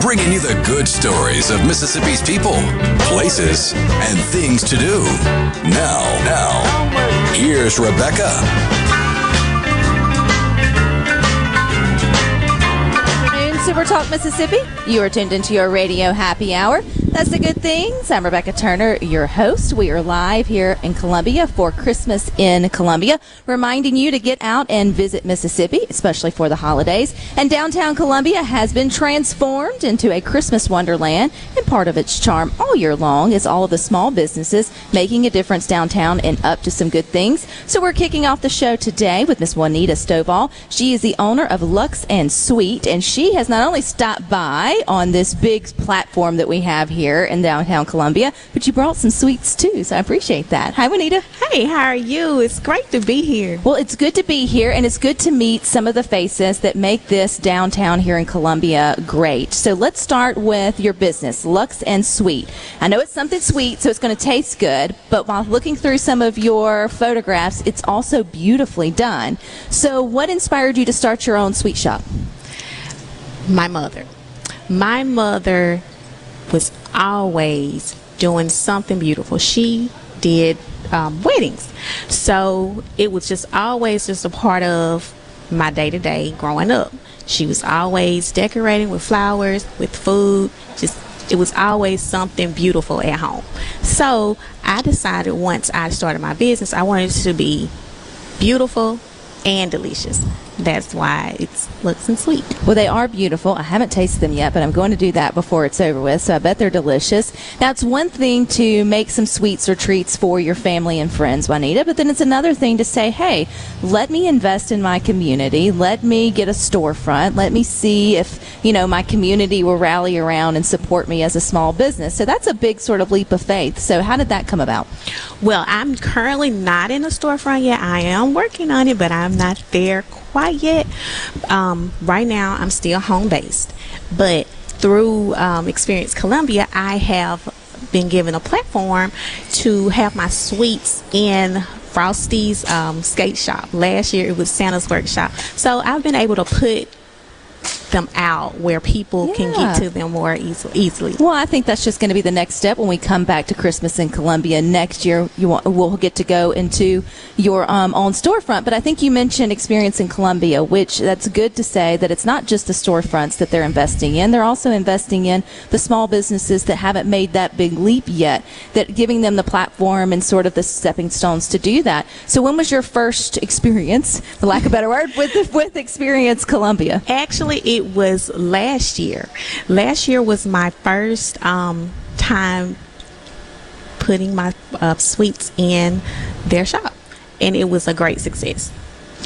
bringing you the good stories of Mississippi's people, places, and things to do. Now, now, here's Rebecca. In Super Talk Mississippi, you are tuned into your radio happy hour. That's the good things. I'm Rebecca Turner, your host. We are live here in Columbia for Christmas in Columbia, reminding you to get out and visit Mississippi, especially for the holidays. And downtown Columbia has been transformed into a Christmas wonderland, and part of its charm all year long is all of the small businesses making a difference downtown and up to some good things. So we're kicking off the show today with Miss Juanita Stovall. She is the owner of Lux and Sweet, and she has not only stopped by on this big platform that we have here in downtown Columbia, but you brought some sweets too. So I appreciate that. Hi, Juanita. Hey, how are you? It's great to be here. Well, it's good to be here, and it's good to meet some of the faces that make this downtown here in Columbia great. So let's start with your business, Lux and Sweet. I know it's something sweet, so it's going to taste good, but while looking through some of your photographs, it's also beautifully done. So, what inspired you to start your own sweet shop? My mother. My mother was always doing something beautiful. She did um, weddings. So it was just always just a part of my day to day growing up. She was always decorating with flowers, with food, just it was always something beautiful at home. So I decided once I started my business, I wanted it to be beautiful and delicious. That's why it's looks and sweet. Well, they are beautiful. I haven't tasted them yet, but I'm going to do that before it's over with. So I bet they're delicious. Now, it's one thing to make some sweets or treats for your family and friends, Juanita, but then it's another thing to say, hey, let me invest in my community. Let me get a storefront. Let me see if, you know, my community will rally around and support me as a small business. So that's a big sort of leap of faith. So how did that come about? Well, I'm currently not in a storefront yet. I am working on it, but I'm not there quite yet. Um, right now, I'm still home based, but through um, Experience Columbia, I have been given a platform to have my sweets in Frosty's um, skate shop. Last year, it was Santa's workshop, so I've been able to put them out where people can get to them more easily. easily. Well, I think that's just going to be the next step when we come back to Christmas in Columbia next year. You want, we'll get to go into your um, own storefront. But I think you mentioned experience in Columbia, which that's good to say that it's not just the storefronts that they're investing in. They're also investing in the small businesses that haven't made that big leap yet. That giving them the platform and sort of the stepping stones to do that. So, when was your first experience, for lack of a better word, with with Experience Columbia? Actually, it was last year. Last year was my first um, time putting my uh, sweets in their shop, and it was a great success.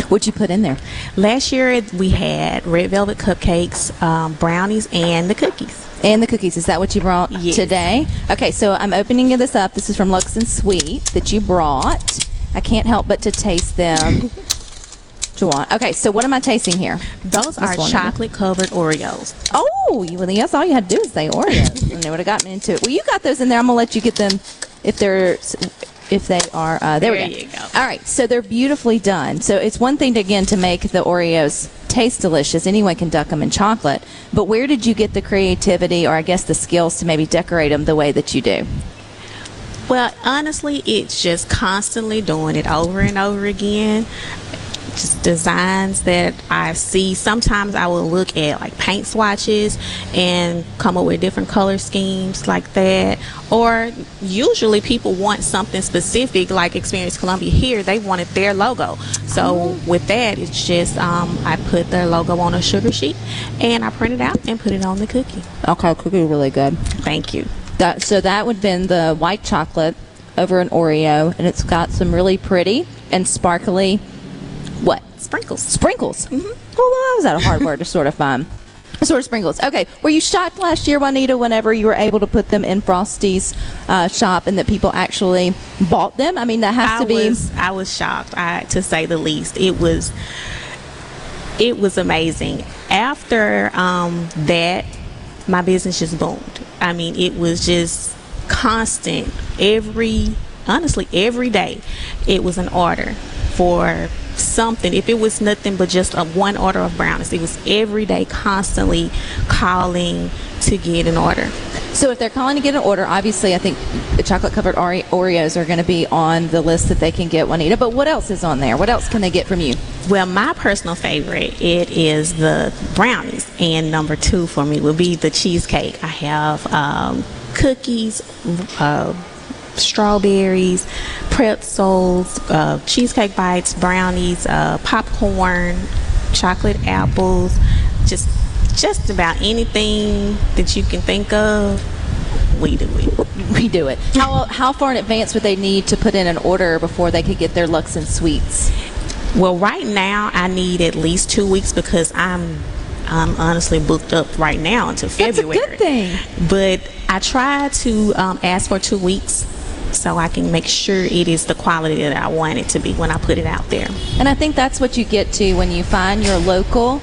What'd you put in there? Last year we had red velvet cupcakes, um, brownies, and the cookies. And the cookies. Is that what you brought Yes. today? Okay, so I'm opening this up. This is from Lux and Sweet that you brought. I can't help but to taste them. Juwan. Okay, so what am I tasting here? Those are chocolate covered Oreos. Oh, you, well, yes, all you had to do is say Oreos, and they would have gotten me into it. Well, you got those in there. I'm gonna let you get them if they're if they are. Uh, there, There we go. you go. All right, so they're beautifully done. So it's one thing to, again to make the Oreos taste delicious. Anyone can duck them in chocolate, but where did you get the creativity, or I guess the skills to maybe decorate them the way that you do? Well, honestly, it's just constantly doing it over and over again. Just designs that I see. Sometimes I will look at like paint swatches and come up with different color schemes like that. Or usually people want something specific, like Experience Columbia here. They wanted their logo. So with that, it's just um, I put their logo on a sugar sheet and I print it out and put it on the cookie. Okay, cookie really good. Thank you. That, so that would have been the white chocolate over an Oreo, and it's got some really pretty and sparkly what Sprinkles. sprinkles. Mm-hmm. Well, that was that a hard word to sort of find. Sort of sprinkles. Okay. Were you shocked last year, Juanita, whenever you were able to put them in Frosty's uh, shop and that people actually bought them? I mean, that has I to be. was I was shocked, I, to say the least. It was it was amazing. After um, that, my business just boomed. I mean, it was just constant. Every honestly, every day, it was an order for something. If it was nothing but just a one order of brownies, it was every day, constantly calling to get an order. So if they're calling to get an order, obviously I think the chocolate covered Oreos are going to be on the list that they can get, Juanita. But what else is on there? What else can they get from you? Well, my personal favorite it is the brownies, and number two for me would be the cheesecake. I have um, cookies, uh, strawberries, pretzels, uh, cheesecake bites, brownies, uh, popcorn, chocolate apples, just just about anything that you can think of. We do it. We do it. How how far in advance would they need to put in an order before they could get their Lux and Sweets? Well, right now I need at least two weeks because I'm I'm honestly booked up right now until February. That's a good thing. But I try to um, ask for two weeks so I can make sure it is the quality that I want it to be when I put it out there. And I think that's what you get to when you find your local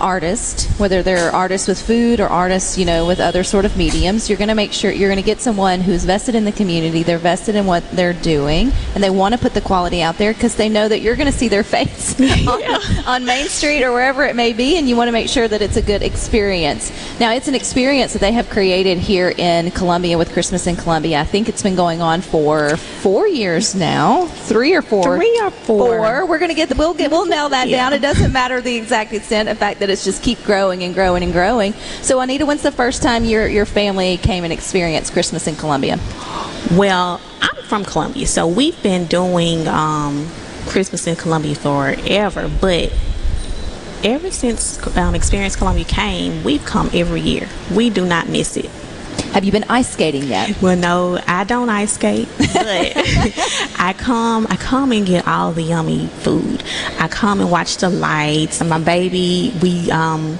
artist, whether they're artists with food or artists, you know, with other sort of mediums. You're going to make sure you're going to get someone who's vested in the community. They're vested in what they're doing, and they want to put the quality out there because they know that you're going to see their face on, on Main Street or wherever it may be, and you want to make sure that it's a good experience. Now, it's an experience that they have created here in Columbia with Christmas in Columbia. I think it's been going on for four years now, three or four. Three or four. Four. We're going to get the, we'll get we'll nail that Yeah. down. It doesn't matter the exact extent. In fact, that it's just keep growing and growing and growing. So, Juanita, when's the first time your your family came and experienced Christmas in Columbia? Well, I'm from Columbia, so we've been doing um, Christmas in Columbia forever, but ever since um, Experience Columbia came, we've come every year. We do not miss it. Have you been ice skating yet? Well, no, I don't ice skate, but I come. I come and get all the yummy food. I come and watch the lights. And my baby, we um,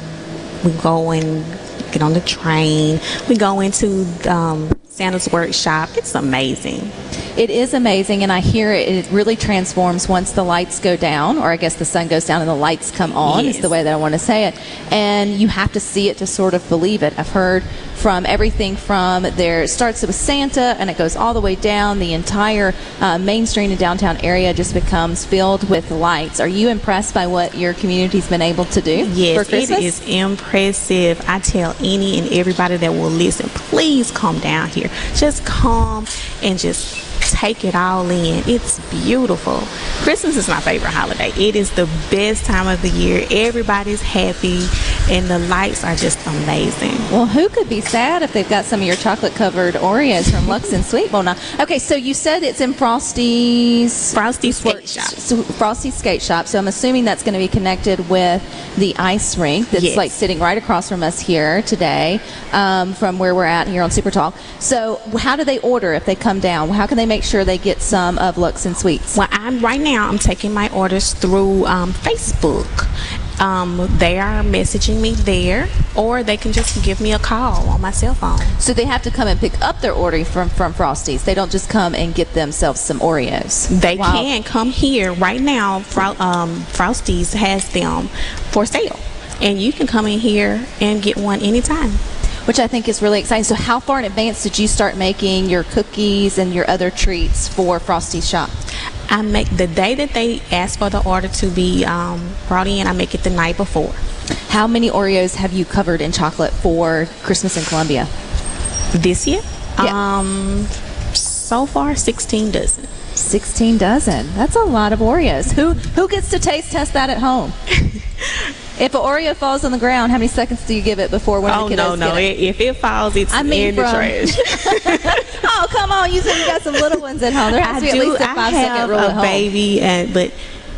we go and get on the train. We go into um, Santa's workshop. It's amazing. It is amazing, and I hear it, it really transforms once the lights go down, or I guess the sun goes down and the lights come on, is the way that I want to say it. And you have to see it to sort of believe it. I've heard from everything from there, starts with Santa and it goes all the way down. The entire uh, Main Street and downtown area just becomes filled with lights. Are you impressed by what your community's been able to do for Yes, Christmas? it is impressive. I tell any and everybody that will listen, please come down here. Just come and just take it all in. It's beautiful. Christmas is my favorite holiday. It is the best time of the year. Everybody's happy and the lights are just amazing. Well, who could be sad if they've got some of your chocolate covered Oreos from Lux and Sweet? Well, now, okay, so you said it's in Frosty's Frosty Skate Shop. So Frosty Skate Shop. So I'm assuming that's going to be connected with the ice rink that's Yes. like sitting right across from us here today, um, from where we're at here on Super Talk. So how do they order if they come down? How can they make sure they get some of Lux and Sweets? Well, I'm right now. I'm taking my orders through um, Facebook. Um, they are messaging me there, or they can just give me a call on my cell phone. So they have to come and pick up their order from from Frosty's. They don't just come and get themselves some Oreos. They Wow. can come here right now. Fro- um, Frosty's has them for sale, and you can come in here and get one anytime. Which I think is really exciting. So, how far in advance did you start making your cookies and your other treats for Frosty's shop? I make the day that they ask for the order to be um, brought in. I make it the night before. How many Oreos have you covered in chocolate for Christmas in Columbia? This year, Yeah. um, so far, sixteen dozen. 16 dozen. That's a lot of Oreos. Who who gets to taste test that at home? if an Oreo falls on the ground, how many seconds do you give it before one Oh of the no, kiddos no! get it? i- If it falls, it's I mean in the trash. oh, come on. You said you got some little ones at home. There has I to be at do. least a I five second have rule a at home. baby, and but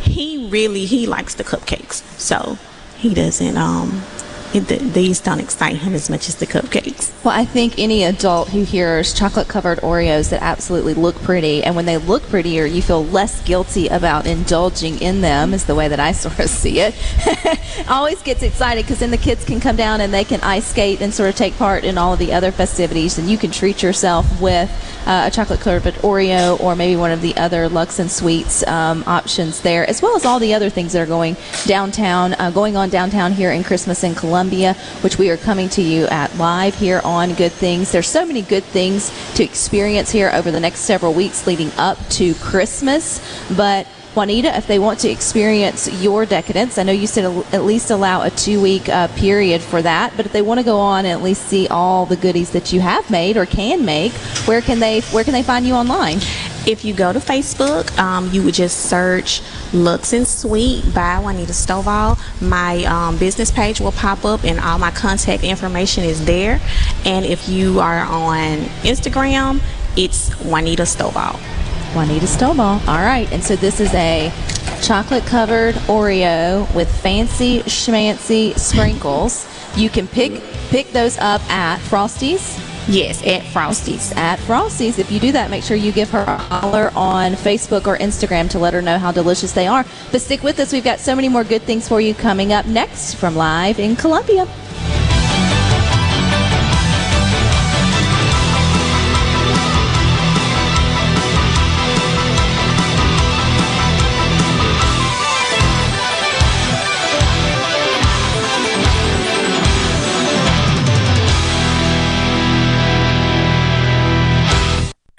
he really he likes the cupcakes, so he doesn't. Um, these don't excite him as much as the cupcakes. Well, I think any adult who hears chocolate covered Oreos that absolutely look pretty, and when they look prettier, you feel less guilty about indulging in them, is the way that I sort of see it. always gets excited because then the kids can come down and they can ice skate and sort of take part in all of the other festivities, and you can treat yourself with uh, a chocolate covered Oreo or maybe one of the other Lux and Sweets um, options there, as well as all the other things that are going downtown, uh, going on downtown here in Christmas in Columbia, which we are coming to you at live here on Good Things. There's so many good things to experience here over the next several weeks leading up to Christmas, but Juanita, if they want to experience your decadence, I know you said at least allow a two week uh, period for that, but if they want to go on and at least see all the goodies that you have made or can make, where can they where can they find you online? If you go to Facebook, um, you would just search Looks and Sweet by Juanita Stovall. My um, business page will pop up and all my contact information is there. And if you are on Instagram, it's Juanita Stovall. Juanita Stovall. All right, and so this is a chocolate covered Oreo with fancy schmancy sprinkles. You can pick pick those up at Frosty's. Yes, at Frosty's. At Frosty's. If you do that, make sure you give her a holler on Facebook or Instagram to let her know how delicious they are. But stick with us. We've got so many more good things for you coming up next from Live in Columbia.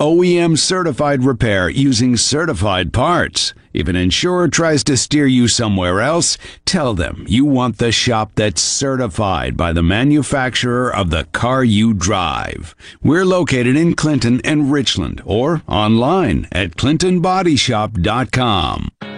OEM certified repair using certified parts? If an insurer tries to steer you somewhere else, tell them you want the shop that's certified by the manufacturer of the car you drive. We're located in Clinton and Richland or online at clintonbodyshop.com.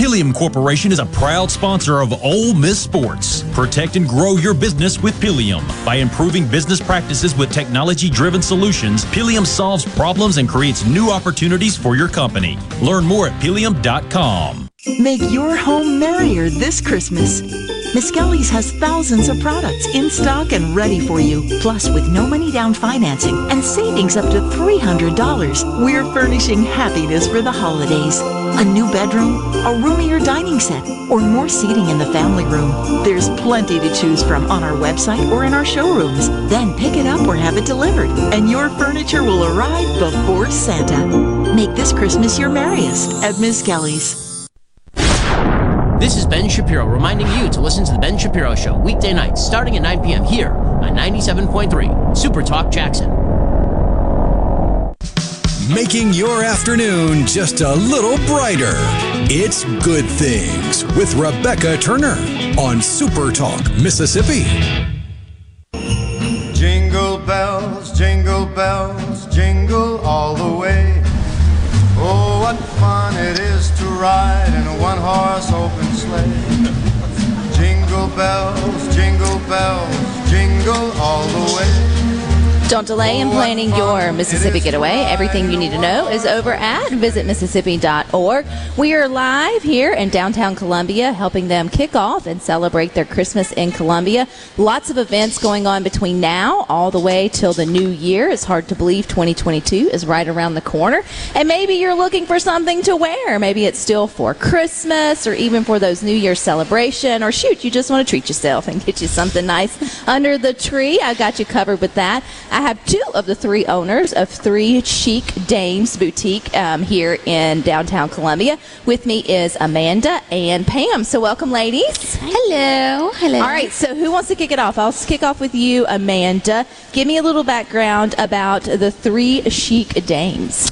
Pileum Corporation is a proud sponsor of Ole Miss Sports. Protect and grow your business with Pileum. By improving business practices with technology driven solutions, Pileum solves problems and creates new opportunities for your company. Learn more at pileum.com. Make your home merrier this Christmas. Miskelly's has thousands of products in stock and ready for you. Plus, with no money down financing and savings up to $300, we're furnishing happiness for the holidays. A new bedroom, a roomier dining set, or more seating in the family room. There's plenty to choose from on our website or in our showrooms. Then pick it up or have it delivered, and your furniture will arrive before Santa. Make this Christmas your merriest at Miskelly's. This is Ben Shapiro reminding you to listen to The Ben Shapiro Show weekday nights starting at 9 p.m. here on 97.3 Super Talk Jackson. Making your afternoon just a little brighter. It's Good Things with Rebecca Turner on Super Talk, Mississippi. Jingle bells jingle bells, jingle all the way. Oh, what fun it is to ride in a one horse open sleigh. Jingle bells, jingle bells, jingle all the way. Don't delay in planning your Mississippi getaway. Everything you need to know is over at visitmississippi.org. We are live here in downtown Columbia, helping them kick off and celebrate their Christmas in Columbia. Lots of events going on between now all the way till the new year. It's hard to believe 2022 is right around the corner. And maybe you're looking for something to wear. Maybe it's still for Christmas or even for those New Year's celebration. Or shoot, you just want to treat yourself and get you something nice under the tree. I got you covered with that. Have two of the three owners of Three Chic Dames Boutique um, here in downtown Columbia. With me is Amanda and Pam. So welcome, ladies. Hello. Hello. All right. So who wants to kick it off? I'll kick off with you, Amanda. Give me a little background about the Three Chic Dames.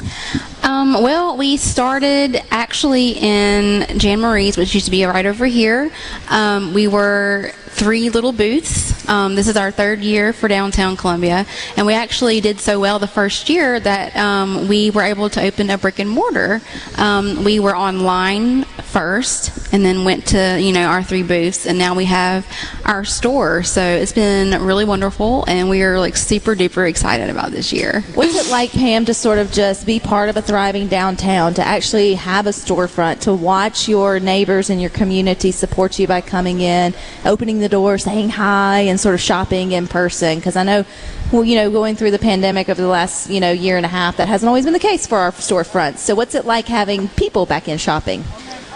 Um, well, we started actually in Jan Marie's, which used to be right over here. Um, we were three little booths. Um, this is our third year for downtown Columbia, and we actually did so well the first year that um, we were able to open a brick and mortar. Um, we were online first, and then went to you know our three booths, and now we have our store. So it's been really wonderful, and we are like super duper excited about this year. What's it like, Pam, to sort of just be part of a thriving downtown, to actually have a storefront, to watch your neighbors and your community support you by coming in, opening the door, saying hi, and sort of shopping in person? Because I know, well, you know, going through the pandemic over the last, you know, year and a half, that hasn't always been the case for our storefronts. So what's it like having people back in shopping?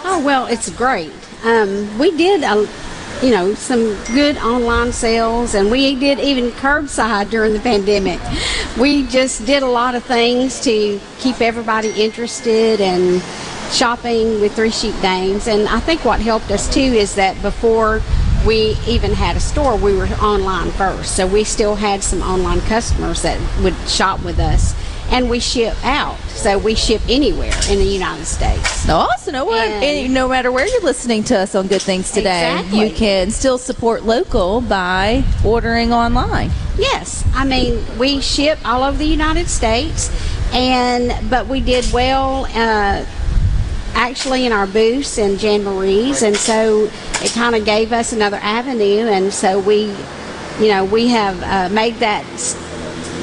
Oh well, it's great. Um, we did a, you know, some good online sales, and we did even curbside during the pandemic. We just did a lot of things to keep everybody interested and shopping with Three Chic Dames. And I think what helped us too is that before we even had a store, we were online first. So we still had some online customers that would shop with us. And we ship out, so we ship anywhere in the United States. Awesome. No, and no matter where you're listening to us on Good Things Today, Exactly. you can still support local by ordering online. Yes, I mean we ship all over the United States, and but we did well. Uh, actually in our booths and Jan Marie's and so it kind of gave us another avenue and so we you know we have uh, made that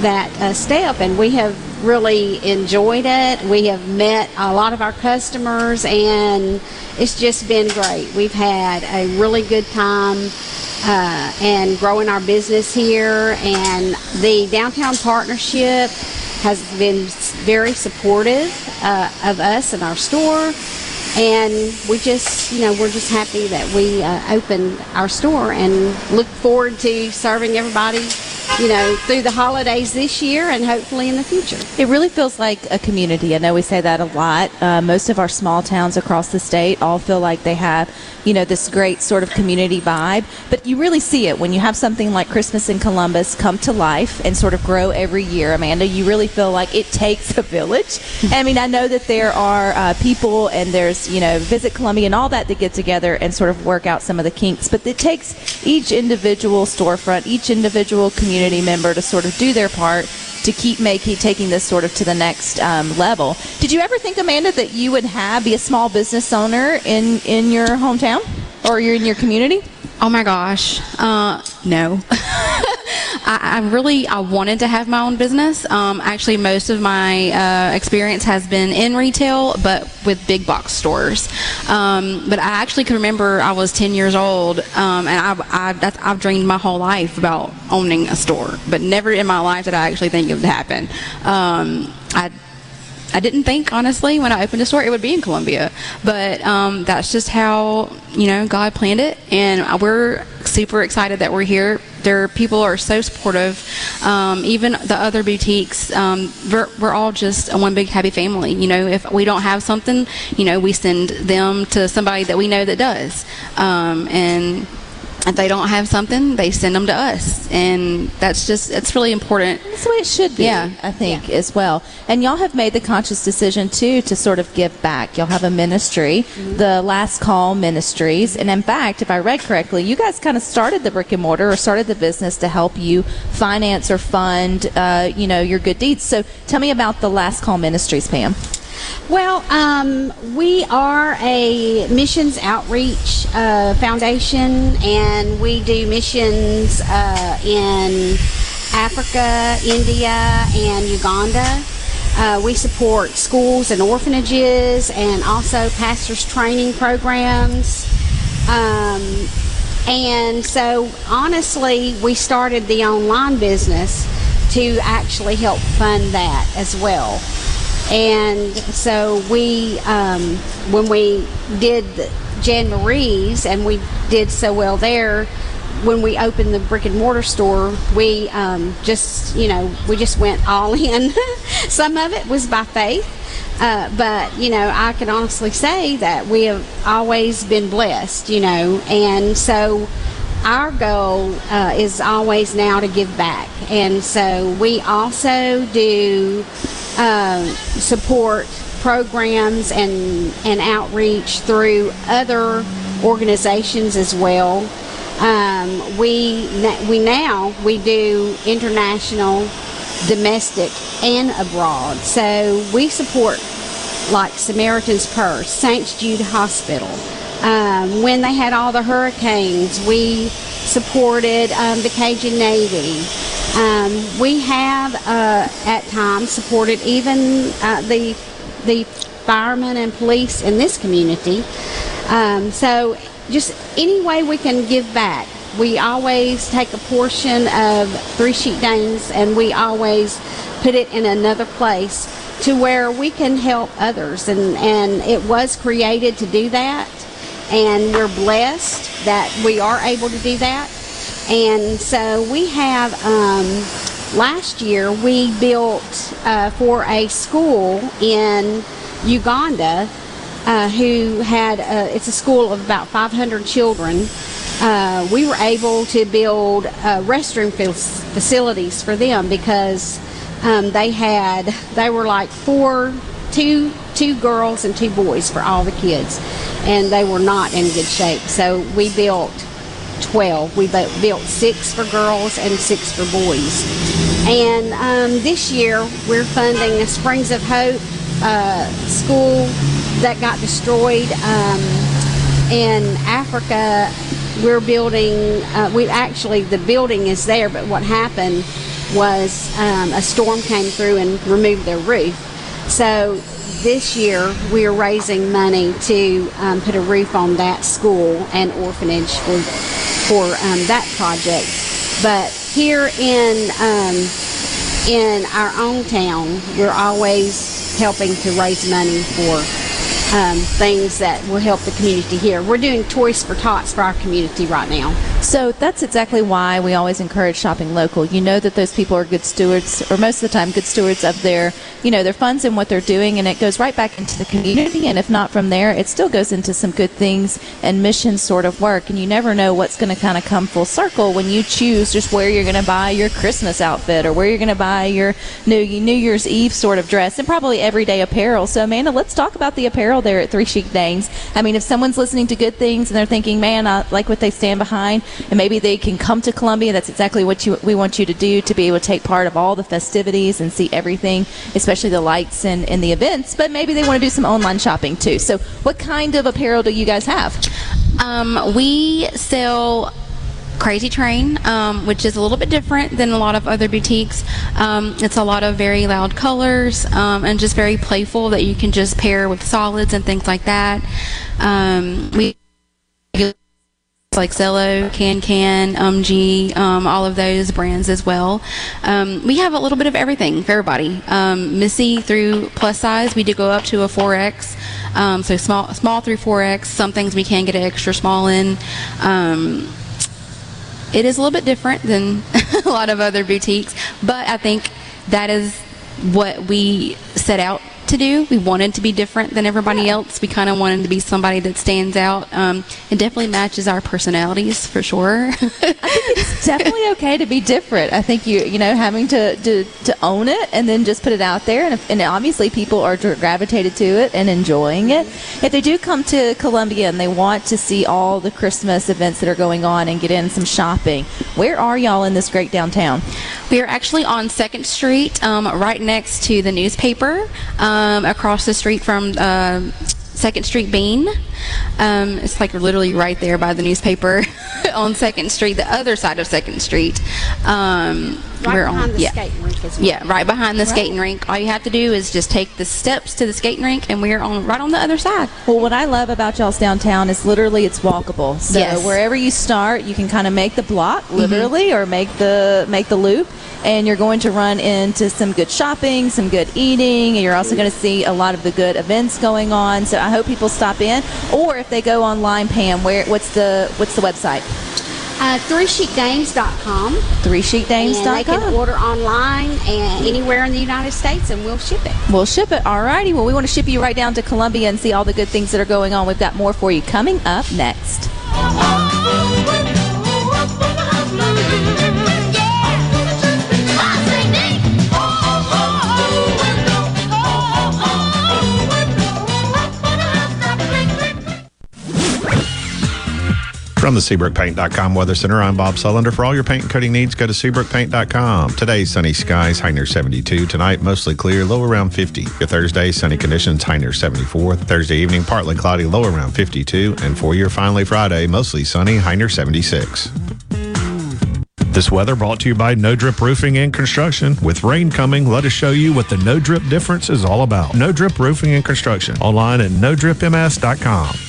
that uh, step and we have really enjoyed it. We have met a lot of our customers and it's just been great. We've had a really good time uh, and growing our business here and the downtown partnership has been very supportive uh, of us and our store. And we just you know we're just happy that we uh, opened our store and look forward to serving everybody you know through the holidays this year and hopefully in the future It really feels like a community. I know we say that a lot. Uh, most of our small towns across the state all feel like they have, you know, this great sort of community vibe. But you really see it when you have something like Christmas in Columbia come to life and sort of grow every year. Amanda, you really feel like it takes a village. I mean, I know that there are uh, people and there's, you know, Visit Columbia and all that that get together and sort of work out some of the kinks. But it takes each individual storefront, each individual community member to sort of do their part to keep making taking this sort of to the next um, level. Did you ever think, Amanda, that you would have be a small business owner in in your hometown or you're in your community? Oh my gosh, uh, no. I, I really I wanted to have my own business. Um, actually, most of my uh, experience has been in retail, but with big box stores. Um, but I actually can remember I was 10 years old, um, and I, I, that's, I've dreamed my whole life about owning a store, but never in my life did I actually think it would happen. Um, I I didn't think, honestly, when I opened a store, it would be in Columbia. But um, that's just how, you know, God planned it. And we're super excited that we're here. Their people are so supportive. Um, even the other boutiques, um, we're, we're all just a one big happy family. You know, if we don't have something, you know, we send them to somebody that we know that does. Um, and if they don't have something, they send them to us, and that's just it's really important. That's the way it should be. Yeah. I think as well. And y'all have made the conscious decision too to sort of give back. Y'all have a ministry, the Last Call Ministries, and in fact, if I read correctly, you guys kind of started the brick and mortar or started the business to help you finance or fund, uh, you know, your good deeds. So tell me about the Last Call Ministries, Pam. Well, um, we are a missions outreach uh, foundation, and we do missions uh, in Africa, India, and Uganda. Uh, we support schools and orphanages, and also pastors' training programs. Um, and so, honestly, we started the online business to actually help fund that as well. And so we, um, when we did Jan Marie's and we did so well there, when we opened the brick and mortar store, we um, just, you know, we just went all in. Some of it was by faith. Uh, but you know, I can honestly say that we have always been blessed, you know, and so our goal uh, is always now to give back, and so we also do um, support programs and and outreach through other organizations as well. Um, we we now we do international, domestic, and abroad. So we support like Samaritan's Purse, St. Jude Hospital. Um, when they had all the hurricanes, we supported um, the Cajun Navy. Um, we have uh, at times supported even uh, the the firemen and police in this community. Um, so just any way we can give back. We always take a portion of Three Chic Dames and we always put it in another place to where we can help others. And, and it was created to do that. And we're blessed that we are able to do that. And so we have, um, last year, we built uh, for a school in Uganda uh, who had, uh, it's a school of about 500 children. Uh, we were able to build uh, restroom facilities for them because um, they had, they were like four, two, two girls and two boys for all the kids, and they were not in good shape. So we built 12. We built six for girls and six for boys. And um, this year we're funding a Springs of Hope uh, school that got destroyed um, in Africa. We're building, uh, we actually, the building is there, but what happened was um, a storm came through and removed their roof. So this year we are raising money to um, put a roof on that school and orphanage for for um, that project. But here in um, in our own town, we're always helping to raise money for um, things that will help the community here. We're doing Toys for Tots for our community right now. So that's exactly why we always encourage shopping local. You know that those people are good stewards, or most of the time, good stewards of their, you know, their funds and what they're doing, and it goes right back into the community. And if not from there, it still goes into some good things and mission sort of work. And you never know what's going to kind of come full circle when you choose just where you're going to buy your Christmas outfit or where you're going to buy your New New Year's Eve sort of dress, and probably everyday apparel. So, Amanda, let's talk about the apparel there at Three Chic Dames. I mean, if someone's listening to good things and they're thinking, man, I like what they stand behind, and maybe they can come to Columbia, that's exactly what you, we want you to do to be able to take part of all the festivities and see everything, especially the lights and, and the events. But maybe they want to do some online shopping too. So, what kind of apparel do you guys have? Um, we sell Crazy Train, um, which is a little bit different than a lot of other boutiques. Um, it's a lot of very loud colors um, and just very playful that you can just pair with solids and things like that. Um, we like Zello, Can Can, UMG, um, all of those brands as well. Um, we have a little bit of everything for everybody. Um, Missy through plus size, we do go up to a 4X. Um, so small, small through 4X. Some things we can get an extra small in. Um, it is a little bit different than a lot of other boutiques, but I think that is what we set out to do. We wanted to be different than everybody else. We kind of wanted to be somebody that stands out. Um, it definitely matches our personalities for sure. I think it's definitely okay to be different. I think you you know having to to, to own it and then just put it out there, and, if, and obviously people are gravitated to it and enjoying it. If they do come to Columbia and they want to see all the Christmas events that are going on and get in some shopping, where are y'all in this great downtown? We are actually on Second Street, um, right next to the newspaper, um, across the street from. Uh, Second Street Bean. Um, it's like literally right there by the newspaper on Second Street, the other side of Second Street. Um, Right we're behind on, the yeah. skating rink as well. Yeah, right behind the Right. skating rink. All you have to do is just take the steps to the skating rink, and we're on right on the other side. Well, what I love about y'all's downtown is literally it's walkable. So Yes. wherever you start, you can kind of make the block mm-hmm. literally, or make the make the loop, and you're going to run into some good shopping, some good eating, and you're also going to see a lot of the good events going on. So I hope people stop in, or if they go online, Pam, where what's the what's the website? Uh, threechicdames.com. Threechicdames.com. And they can order online and anywhere in the United States, and we'll ship it. We'll ship it. All righty. Well, we want to ship you right down to Columbia and see all the good things that are going on. We've got more for you coming up next. From the SeabrookPaint.com Weather Center, I'm Bob Sullender. For all your paint and coating needs, go to SeabrookPaint.com. Today, sunny skies, high near 72. Tonight, mostly clear, low around 50. Your Thursday, sunny conditions, high near 74. Thursday evening, partly cloudy, low around 52. And for your finally Friday, mostly sunny, high near 76. This weather brought to you by No Drip Roofing and Construction. With rain coming, let us show you what the No Drip difference is all about. No Drip Roofing and Construction. Online at NoDripMS.com.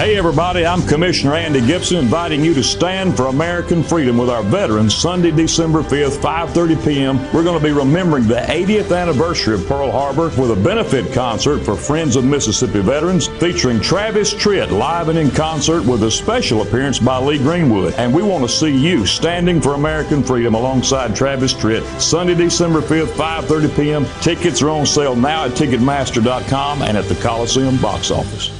Hey everybody, I'm Commissioner Andy Gibson inviting you to stand for American freedom with our veterans Sunday, December 5th, 5:30 p.m. We're going to be remembering the 80th anniversary of Pearl Harbor with a benefit concert for Friends of Mississippi Veterans featuring Travis Tritt live and in concert with a special appearance by Lee Greenwood. And we want to see you standing for American freedom alongside Travis Tritt Sunday, December 5th, 5:30 p.m. Tickets are on sale now at ticketmaster.com and at the Coliseum box office.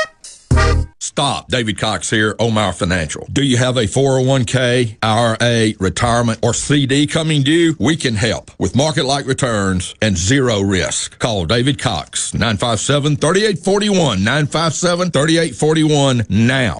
Stop. David Cox here, Omar Financial. Do you have a 401k, IRA, retirement, or CD coming due? We can help with market like returns and zero risk. Call David Cox, 957 3841, 957 3841 now.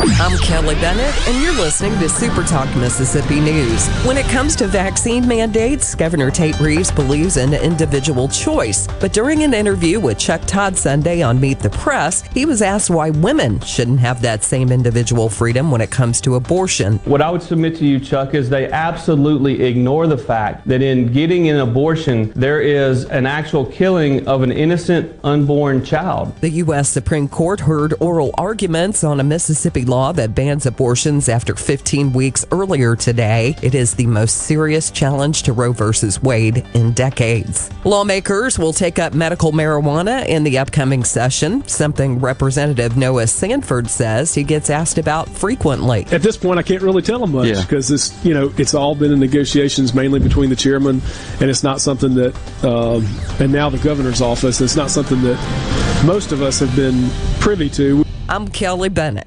I'm Kelly Bennett, and you're listening to Super Talk Mississippi News. When it comes to vaccine mandates, Governor Tate Reeves believes in individual choice. But during an interview with Chuck Todd Sunday on Meet the Press, he was asked why women shouldn't have that same individual freedom when it comes to abortion. What I would submit to you, Chuck, is they absolutely ignore the fact that in getting an abortion, there is an actual killing of an innocent unborn child. The U.S. Supreme Court heard oral arguments on a Mississippi law that bans abortions after 15 weeks earlier today. It is the most serious challenge to Roe versus Wade in decades. Lawmakers will take up medical marijuana in the upcoming session, something Representative Noah Sanford says he gets asked about frequently. At this point, I can't really tell him much Yeah. because this, you know, it's all been in negotiations mainly between the chairman, and it's not something that, um, and now the governor's office. It's not something that most of us have been privy to. I'm Kelly Bennett.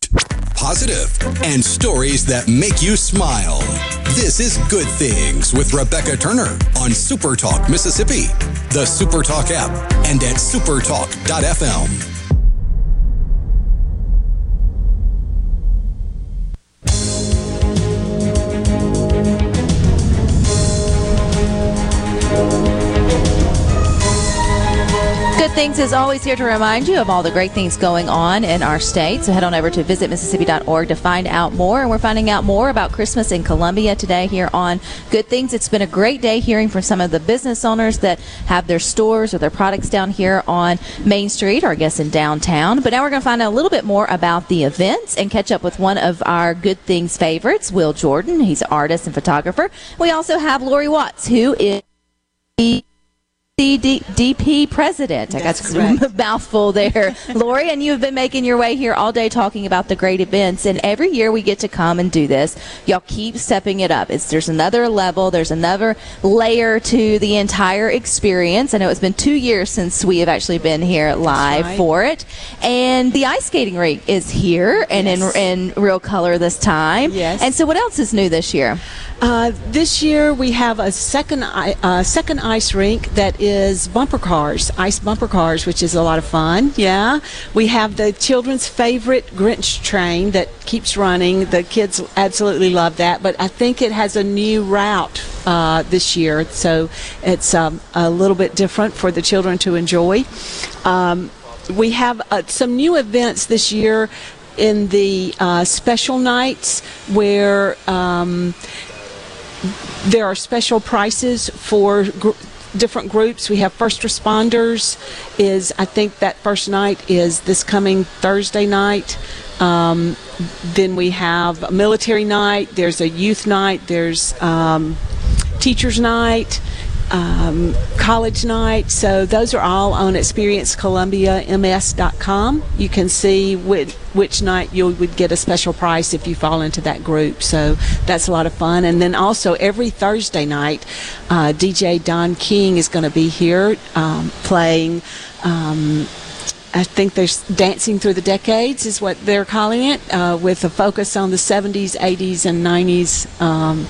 Positive and stories that make you smile. This is Good Things with Rebecca Turner on Supertalk Mississippi, the Supertalk app, and at supertalk.fm. Good Things is always here to remind you of all the great things going on in our state. So head on over to visitmississippi.org to find out more. And we're finding out more about Christmas in Columbia today here on Good Things. It's been a great day hearing from some of the business owners that have their stores or their products down here on Main Street or I guess in downtown. But now we're going to find out a little bit more about the events and catch up with one of our Good Things favorites, Will Jordan. He's an artist and photographer. We also have Lori Watts, who is DP president. I got a mouthful there. Lori, and you have been making your way here all day talking about the great events. And every year we get to come and do this. Y'all keep stepping it up. It's, there's another level, there's another layer to the entire experience. I know it's been two years since we have actually been here live right. for it. And the ice skating rink is here and in, in real color this time. Yes. And so, what else is new this year? Uh, this year we have a second uh, second ice rink that is bumper cars, ice bumper cars, which is a lot of fun. Yeah, we have the children's favorite Grinch train that keeps running. The kids absolutely love that, but I think it has a new route uh, this year, so it's um, a little bit different for the children to enjoy. Um, we have uh, some new events this year in the uh, special nights where. Um, there are special prices for gr- different groups. We have first responders. Is I think that first night is this coming Thursday night. Um, then we have a military night. There's a youth night. There's um, teachers night. Um, college night. So those are all on experiencecolumbiams.com. You can see which, which night you would get a special price if you fall into that group. So that's a lot of fun. And then also every Thursday night, uh, DJ Don King is going to be here um, playing. Um, I think there's Dancing Through the Decades is what they're calling it, uh, with a focus on the 70s, 80s, and 90s. Um,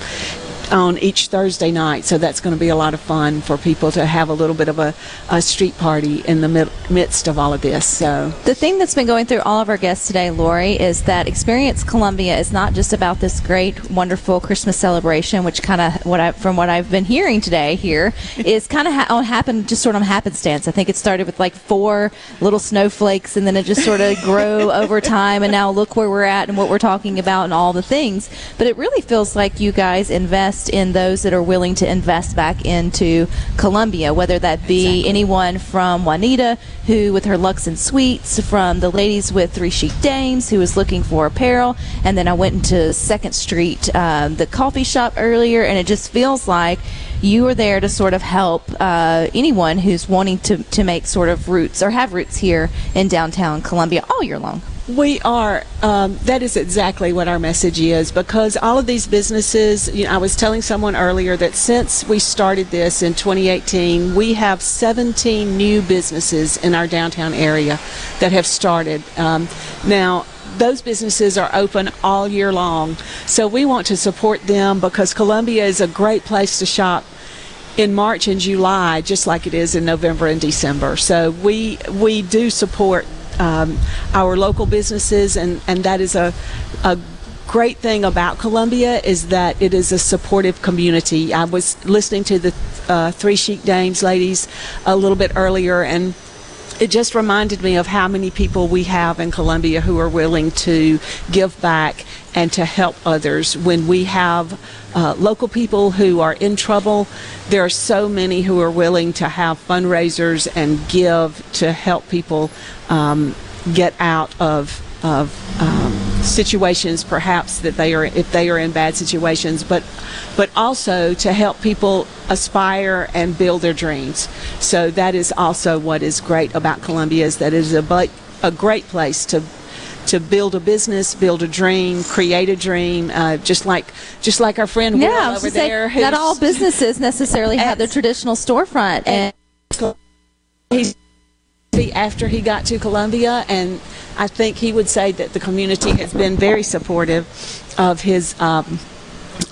on each Thursday night, so that's going to be a lot of fun for people to have a little bit of a, a street party in the mid- midst of all of this. So The thing that's been going through all of our guests today, Lori, is that Experience Columbia is not just about this great, wonderful Christmas celebration, which kind of what I, from what I've been hearing today here, is kind of ha- happened just sort of happenstance. I think it started with like four little snowflakes, and then it just sort of grew over time, and now look where we're at and what we're talking about and all the things. But it really feels like you guys invest in those that are willing to invest back into Columbia, whether that be anyone from Juanita, who with her Lux and Sweets, from the ladies with Three Chic Dames, who was looking for apparel, and then I went into Second Street, um, the coffee shop earlier, and it just feels like you are there to sort of help uh, anyone who's wanting to, to make sort of roots or have roots here in downtown Columbia all year long. We are. Um, that is exactly what our message is because all of these businesses, you know, I was telling someone earlier that since we started this in 2018, we have 17 new businesses in our downtown area that have started. Um, now, those businesses are open all year long. So we want to support them because Columbia is a great place to shop in March and July, just like it is in November and December. So we we do support um, our local businesses, and, and that is a, a great thing about Columbia is that it is a supportive community. I was listening to the uh, Three Chic Dames ladies a little bit earlier, and it just reminded me of how many people we have in Columbia who are willing to give back and to help others. When we have uh, local people who are in trouble, there are so many who are willing to have fundraisers and give to help people um, get out of of um, situations perhaps that they are if they are in bad situations but but also to help people aspire and build their dreams so that is also what is great about Columbia is that it is a a great place to to build a business, build a dream, create a dream, uh, just like just like our friend Yeah, was over say, there. not all businesses necessarily have the traditional storefront, and he's after he got to Columbia, and I think he would say that the community has been very supportive of his. Um,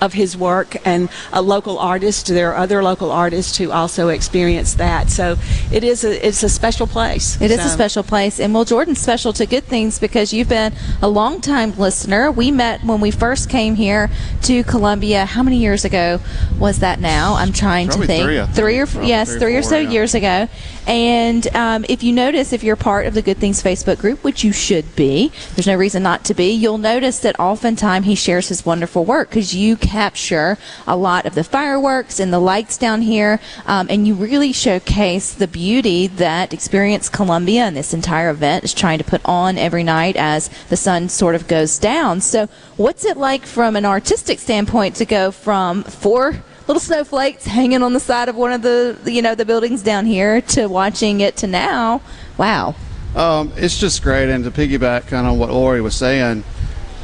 of his work and a local artist. There are other local artists who also experience that. So it is a it's a special place. It is a special place, and well, Jordan's special to good things because you've been a long-time listener. We met when we first came here to Columbia. How many years ago was that? Now I'm trying Probably to think. three, think. Three or Probably yes, three or three or four, so yeah. years ago. And um, if you notice, if you're part of the Good Things Facebook group, which you should be, there's no reason not to be. You'll notice that oftentimes he shares his wonderful work because you capture a lot of the fireworks and the lights down here, um, and you really showcase the beauty that Experience Columbia and this entire event is trying to put on every night as the sun sort of goes down. So, what's it like from an artistic standpoint to go from four little snowflakes hanging on the side of one of the you know the buildings down here to watching it to now? Wow. Um, it's just great, and to piggyback kind of what Lori was saying,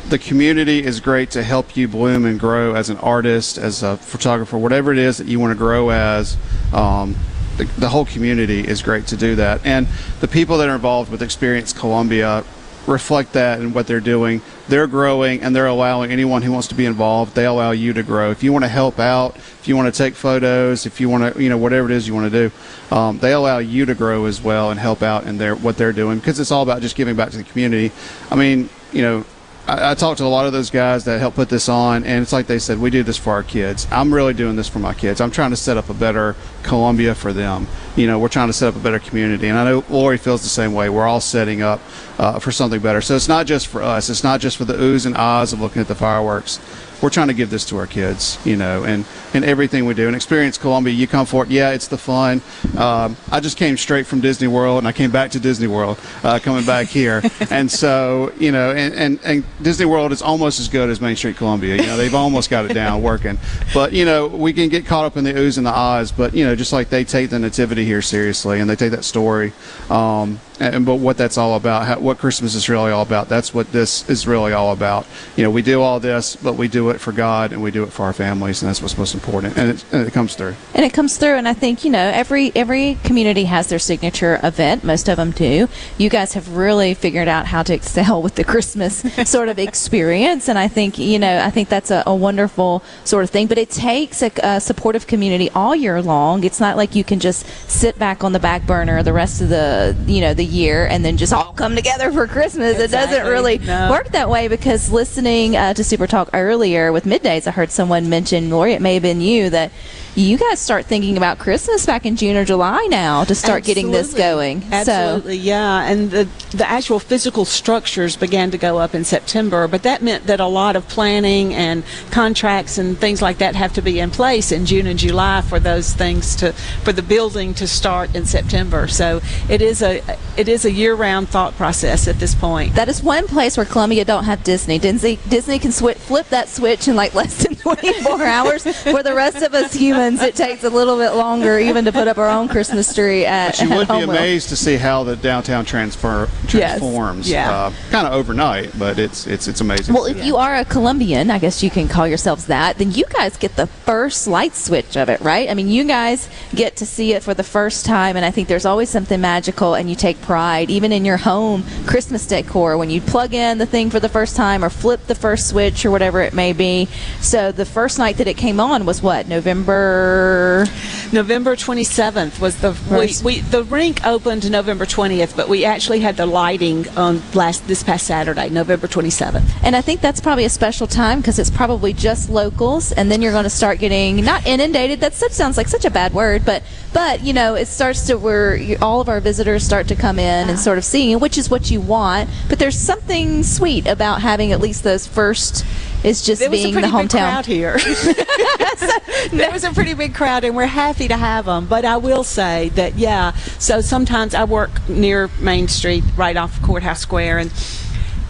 the community is great to help you bloom and grow as an artist, as a photographer, whatever it is that you want to grow as. Um, the, the whole community is great to do that, and the people that are involved with Experience Columbia reflect that in what they're doing. They're growing, and they're allowing anyone who wants to be involved. They allow you to grow. If you want to help out, if you want to take photos, if you want to, you know, whatever it is you want to do, um, they allow you to grow as well and help out in their what they're doing because it's all about just giving back to the community. I mean, you know, I, I talked to a lot of those guys that help put this on, and it's like they said, we do this for our kids. I'm really doing this for my kids. I'm trying to set up a better Columbia for them. You know, we're trying to set up a better community, and I know Lori feels the same way. We're all setting up uh, for something better. So it's not just for us. It's not just for the oohs and ahs of looking at the fireworks. We're trying to give this to our kids, you know, and, and everything we do. And Experience Columbia, you come for it. Yeah, it's the fun. Um, I just came straight from Disney World, and I came back to Disney World, uh, coming back here. and so, you know, and, and, and Disney World is almost as good as Main Street Columbia. You know, they've almost got it down working. But, you know, we can get caught up in the oohs and the ahs, but, you know, just like they take the nativity here seriously and they take that story. Um, and but what that's all about, how, what Christmas is really all about. That's what this is really all about. You know, we do all this, but we do it for God and we do it for our families, and that's what's most important. And it, and it comes through. And it comes through, and I think you know every every community has their signature event. Most of them do. You guys have really figured out how to excel with the Christmas sort of experience, and I think you know I think that's a, a wonderful sort of thing. But it takes a, a supportive community all year long. It's not like you can just sit back on the back burner the rest of the you know the year and then just all come together for Christmas. It doesn't really No. work that way because listening uh, to Super Talk earlier with middays, I heard someone mention, Lori, it may have been you, that you guys start thinking about Christmas back in June or July now to start getting this going. So Absolutely, yeah. And the the actual physical structures began to go up in September, but that meant that a lot of planning and contracts and things like that have to be in place in June and July for those things to for the building to start in September. So it is a it is a year-round thought process at this point. that is one place where Columbia don't have Disney. Disney Disney can swi flip that switch in like less than 24 hours. For the rest of us humans, it takes a little bit longer even to put up our own Christmas tree at, But you at would be Homewell. amazed to see how the downtown transfer Yes. transforms. Yeah. Uh, kind of overnight, but it's it's it's amazing. Well, if you are a Columbian, I guess you can call yourselves that, then you guys get the first light switch of it, right? I mean, you guys get to see it for the first time, and I think there's always something magical, and you take pride, even in your home Christmas decor, when you plug in the thing for the first time or flip the first switch or whatever it may be. So the first night that it came on was what, November? November 27th was the we, First. we the rink opened November 20th, but we actually had the lighting on last this past Saturday, November 27th. And I think that's probably a special time because it's probably just locals, and then you're going to start getting not inundated. That sounds like such a bad word, but but you know it starts to where you, all of our visitors start to come in and sort of seeing, which is what you want. But there's something sweet about having at least those first. Is just There was a being the pretty big hometown crowd here. there was a pretty big crowd, and we're happy to have them. But I will say that, yeah. So sometimes I work near Main Street, right off Courthouse Square, and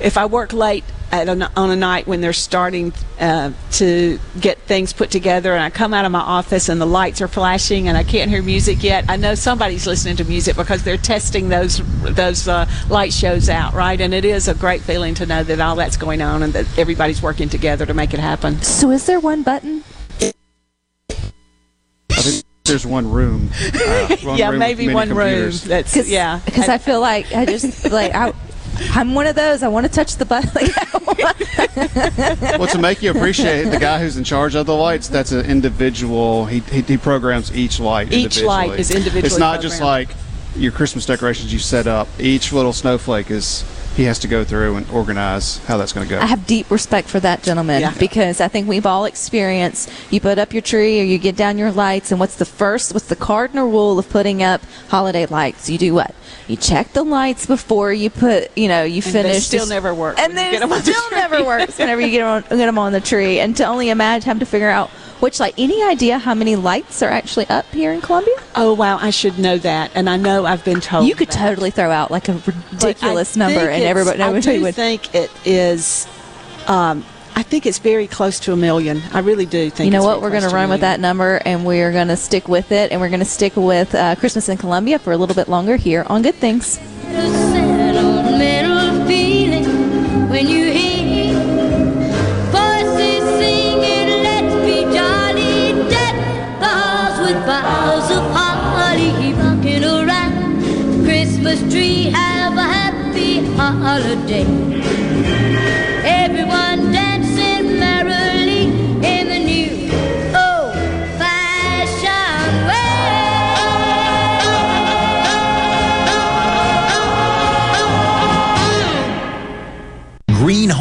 if I work late at a, on a night when they're starting uh, to get things put together, and I come out of my office and the lights are flashing, and I can't hear music yet, I know somebody's listening to music because they're testing those those uh, light shows out, right? And it is a great feeling to know that all that's going on and that everybody's working together to make it happen. So is there one button? I think there's one room. Uh, one yeah, room maybe one computers. room. That's yeah. Because I feel like I just like I. I'm one of those. I want to touch the button. well, to make you appreciate the guy who's in charge of the lights, that's an individual. He, he, he programs each light. Each light is individually It's not just like your Christmas decorations you set up. Each little snowflake is he has to go through and organize how that's going to go. I have deep respect for that gentleman Yeah. because I think we've all experienced you put up your tree or you get down your lights and what's the first what's the cardinal rule of putting up holiday lights? You do what? You check the lights before you put, you know, you And they finish. still never work And when you then get 'em the still never works whenever you get them, on, get 'em on the tree. And to only imagine having to figure out which light. Any idea how many lights are actually up here in Columbia? Oh wow, I should know that, and I know I've been told. You could totally throw out like a ridiculous number, and it's- everybody, I do would. think it is. Um, I think it's very close to a million. I really do think. you know what? We're going to run with that number, and we're going to stick with it, and we're going to stick with uh, Christmas in Columbia for a little bit longer here on Good Things. Holiday.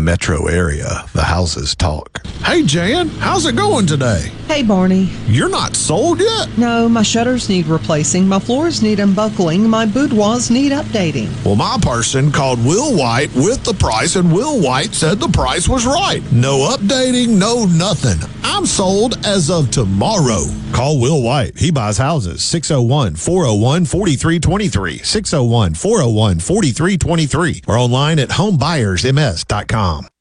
metro area, the houses talk. Hey, Jan, how's it going today? Hey, Barney. You're not sold yet? No, my shutters need replacing, my floors need unbuckling, my boudoirs need updating. Well, my person called Will White with the price, and Will White said the price was right. No updating, no nothing. I'm sold as of tomorrow. Call Will White. He buys houses. 601 401 4323. 601 401 4323. Or online at homebuyersms.com.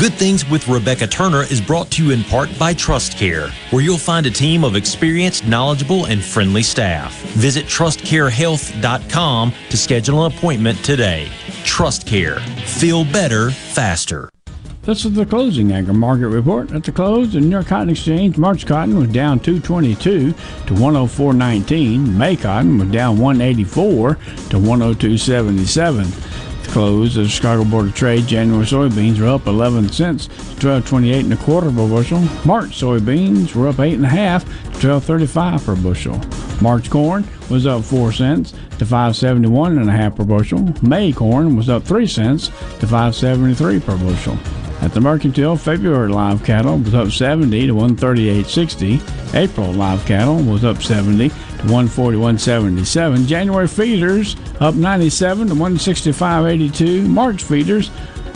Good Things with Rebecca Turner is brought to you in part by Trust Care, where you'll find a team of experienced, knowledgeable, and friendly staff. Visit trustcarehealth.com to schedule an appointment today. Trust Care. Feel better, faster. This is the closing agri market report. At the close, the New York Cotton Exchange, March cotton was down 222 to 104.19. May cotton was down 184 to 102.77 close, the Chicago Board of Trade January soybeans were up 11 cents to 12.28 and a quarter per bushel. March soybeans were up eight and a half to 12.35 per bushel. March corn was up 4 cents to 5.71 and a half per bushel. May corn was up 3 cents to 5.73 per bushel. At the Mercantile, February live cattle was up 70 to 138.60. April live cattle was up 70 to 141.77. January feeders up 97 to 165.82. March feeders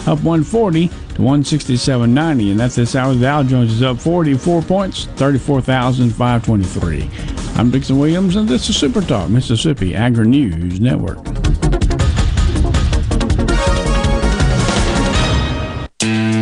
up 140 to 167.90. And that's this hour. The Dow Jones is up 44 points, 34,523. I'm Dixon Williams, and this is Super Talk Mississippi Agri News Network.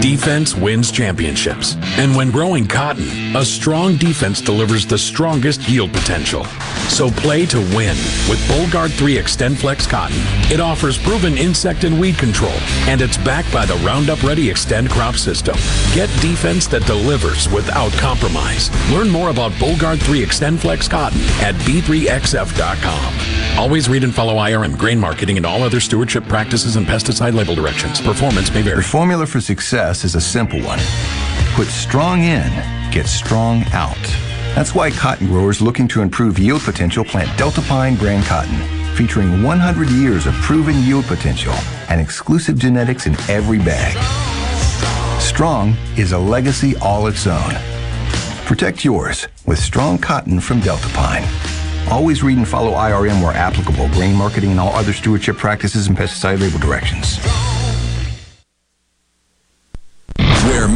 Defense wins championships. And when growing cotton, a strong defense delivers the strongest yield potential. So play to win with Bollgard 3 XtendFlex cotton. It offers proven insect and weed control, and it's backed by the Roundup Ready Xtend crop system. Get defense that delivers without compromise. Learn more about Bollgard 3 XtendFlex cotton at b3xf.com. Always read and follow IRM grain marketing and all other stewardship practices and pesticide label directions. Performance may vary. The formula for success is a simple one. Put strong in, get strong out. That's why cotton growers looking to improve yield potential plant Deltapine brand cotton, featuring 100 years of proven yield potential and exclusive genetics in every bag. Strong is a legacy all its own. Protect yours with strong cotton from Deltapine. Always read and follow IRM where applicable, grain marketing and all other stewardship practices and pesticide label directions.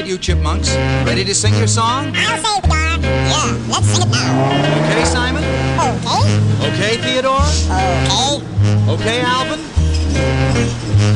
Right, you chipmunks. Ready to sing your song? I'll say, Don. Yeah, let's sing it now. Okay, Simon? Okay. Okay, Theodore? Okay. Okay, Alvin?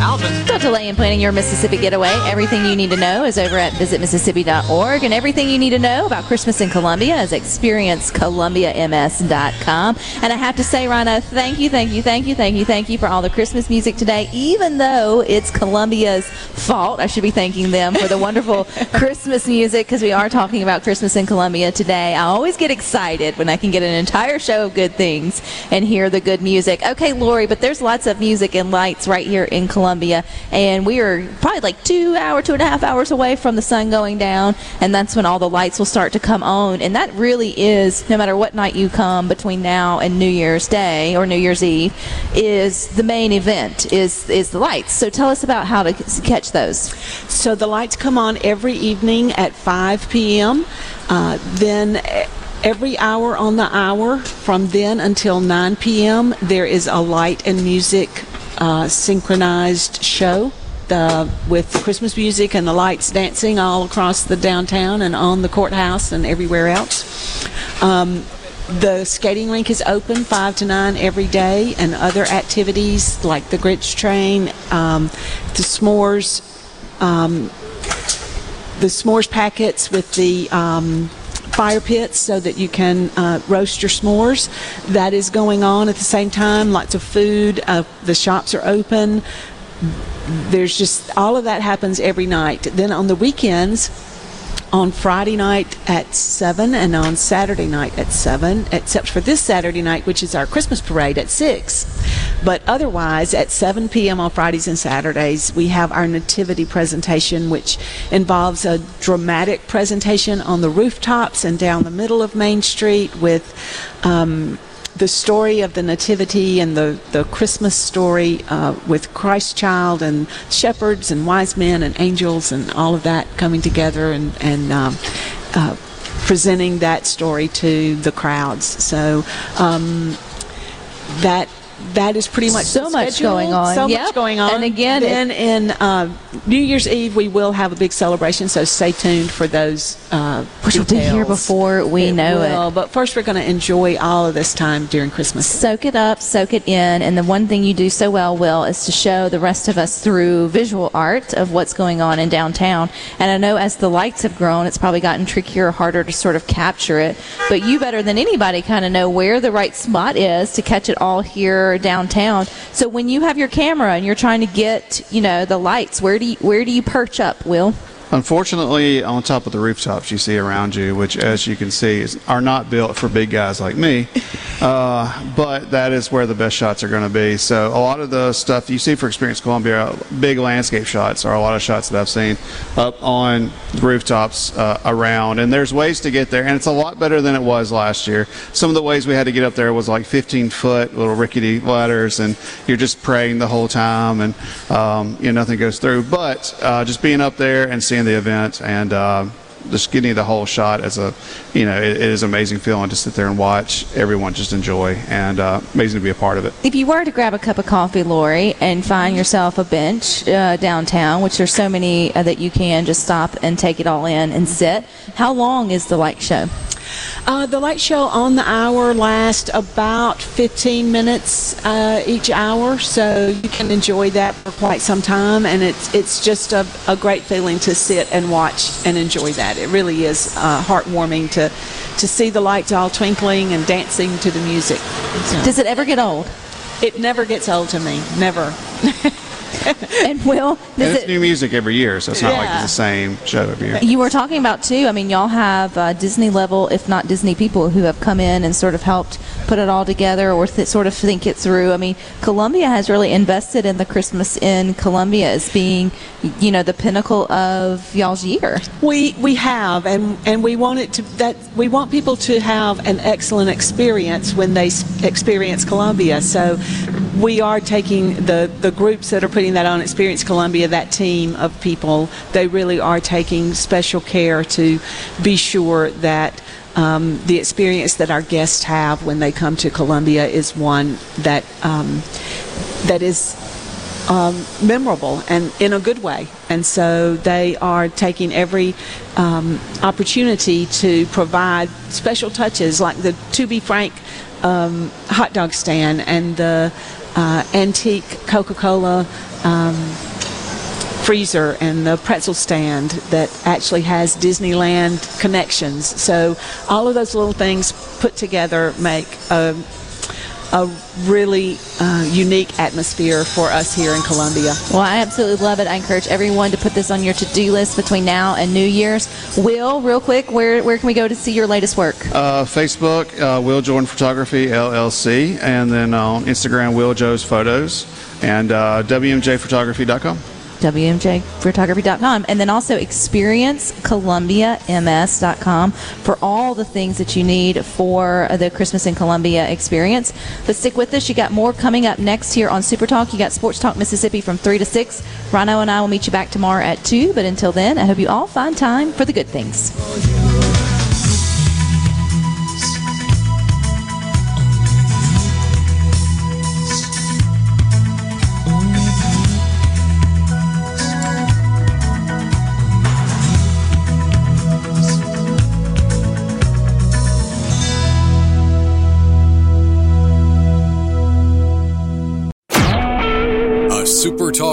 Alvin? Don't delay in planning your Mississippi getaway. Everything you need to know is over at visitmississippi.org, and everything you need to know about Christmas in Columbia is experiencecolumbiams.com. And I have to say, Rhino, thank you, thank you, thank you, thank you, thank you for all the Christmas music today. Even though it's Columbia's fault, I should be thanking them for the wonderful Christmas music because we are talking about Christmas in Columbia today. I always get excited when I can get an entire show of good things and hear the good music. Okay, Lori, but there's lots of music and lights lights right here in Columbia, and we are probably like two hour, two and a half hours away from the sun going down, and that's when all the lights will start to come on. And that really is, no matter what night you come between now and New Year's Day or New Year's Eve, is the main event is is the lights. So tell us about how to catch those. So the lights come on every evening at 5 p.m. Uh, then every hour on the hour from then until 9 p.m. there is a light and music uh, synchronized show. With Christmas music and the lights dancing all across the downtown and on the courthouse and everywhere else. Um, the skating rink is open 5 to 9 every day, and other activities like the Grinch train, um, the s'mores, um, the s'mores packets with the um, fire pits so that you can uh, roast your s'mores. That is going on at the same time. Lots of food. Uh, the shops are open. There's just all of that happens every night. Then on the weekends, on Friday night at 7 and on Saturday night at 7, except for this Saturday night, which is our Christmas parade at 6. But otherwise, at 7 p.m. on Fridays and Saturdays, we have our Nativity presentation, which involves a dramatic presentation on the rooftops and down the middle of Main Street with. Um, the story of the nativity and the, the Christmas story uh, with Christ child and shepherds and wise men and angels and all of that coming together and, and um, uh, presenting that story to the crowds. So um, that that is pretty much So much going on. So Yep. much going on. And again, it- then in uh, New Year's Eve we will have a big celebration. So stay tuned for those. Uh, Which will be here before we know it. But first, we're going to enjoy all of this time during Christmas. Soak it up, soak it in, and the one thing you do so well, Will, is to show the rest of us through visual art of what's going on in downtown. And I know as the lights have grown, it's probably gotten trickier, harder to sort of capture it. But you better than anybody kind of know where the right spot is to catch it all here downtown. So when you have your camera and you're trying to get, you know, the lights, where do you, where do you perch up, Will? Unfortunately, on top of the rooftops you see around you, which, as you can see, is, are not built for big guys like me, uh, but that is where the best shots are going to be. So, a lot of the stuff you see for Experience Columbia, big landscape shots, are a lot of shots that I've seen up on rooftops uh, around. And there's ways to get there, and it's a lot better than it was last year. Some of the ways we had to get up there was like 15 foot little rickety ladders, and you're just praying the whole time, and um, you know nothing goes through. But uh, just being up there and seeing the event and uh, just getting the whole shot as a, you know, it, it is an amazing feeling to sit there and watch everyone just enjoy, and uh, amazing to be a part of it. If you were to grab a cup of coffee, Lori, and find yourself a bench uh, downtown, which there's so many uh, that you can just stop and take it all in and sit, how long is the light show? Uh, the light show on the hour lasts about 15 minutes uh, each hour, so you can enjoy that for quite some time, and it's it's just a, a great feeling to sit and watch and enjoy that. It really is uh, heartwarming to to see the lights all twinkling and dancing to the music. Does it ever get old? It never gets old to me. Never. and Will, And it's it? new music every year, so it's not like it's the same show every year. You were talking about too. I mean, y'all have uh, Disney level, if not Disney people, who have come in and sort of helped put it all together or th- sort of think it through. I mean, Columbia has really invested in the Christmas in Columbia as being, you know, the pinnacle of y'all's year. We we have, and and we want it to that we want people to have an excellent experience when they experience Columbia. So we are taking the the groups that are putting that on Experience Columbia. That team of people, they really are taking special care to be sure that. Um, the experience that our guests have when they come to Columbia is one that um, that is um, memorable and in a good way. And so they are taking every um, opportunity to provide special touches, like the To Be Frank um, hot dog stand and the uh, antique Coca Cola. Um, freezer and the pretzel stand that actually has Disneyland connections. So all of those little things put together make a, a really uh, unique atmosphere for us here in Columbia. Well, I absolutely love it. I encourage everyone to put this on your to-do list between now and New Year's. Will, real quick, where where can we go to see your latest work? Uh, Facebook, uh, Will Jordan Photography LLC, and then on Instagram, Will Joe's Photos, and uh, WMJPhotography.com. WMJphotography.com and then also experiencecolumbiams.com for all the things that you need for the Christmas in Columbia experience. But stick with us. You got more coming up next here on Super Talk. You got Sports Talk Mississippi from 3 to 6. Rhino and I will meet you back tomorrow at 2. But until then, I hope you all find time for the good things.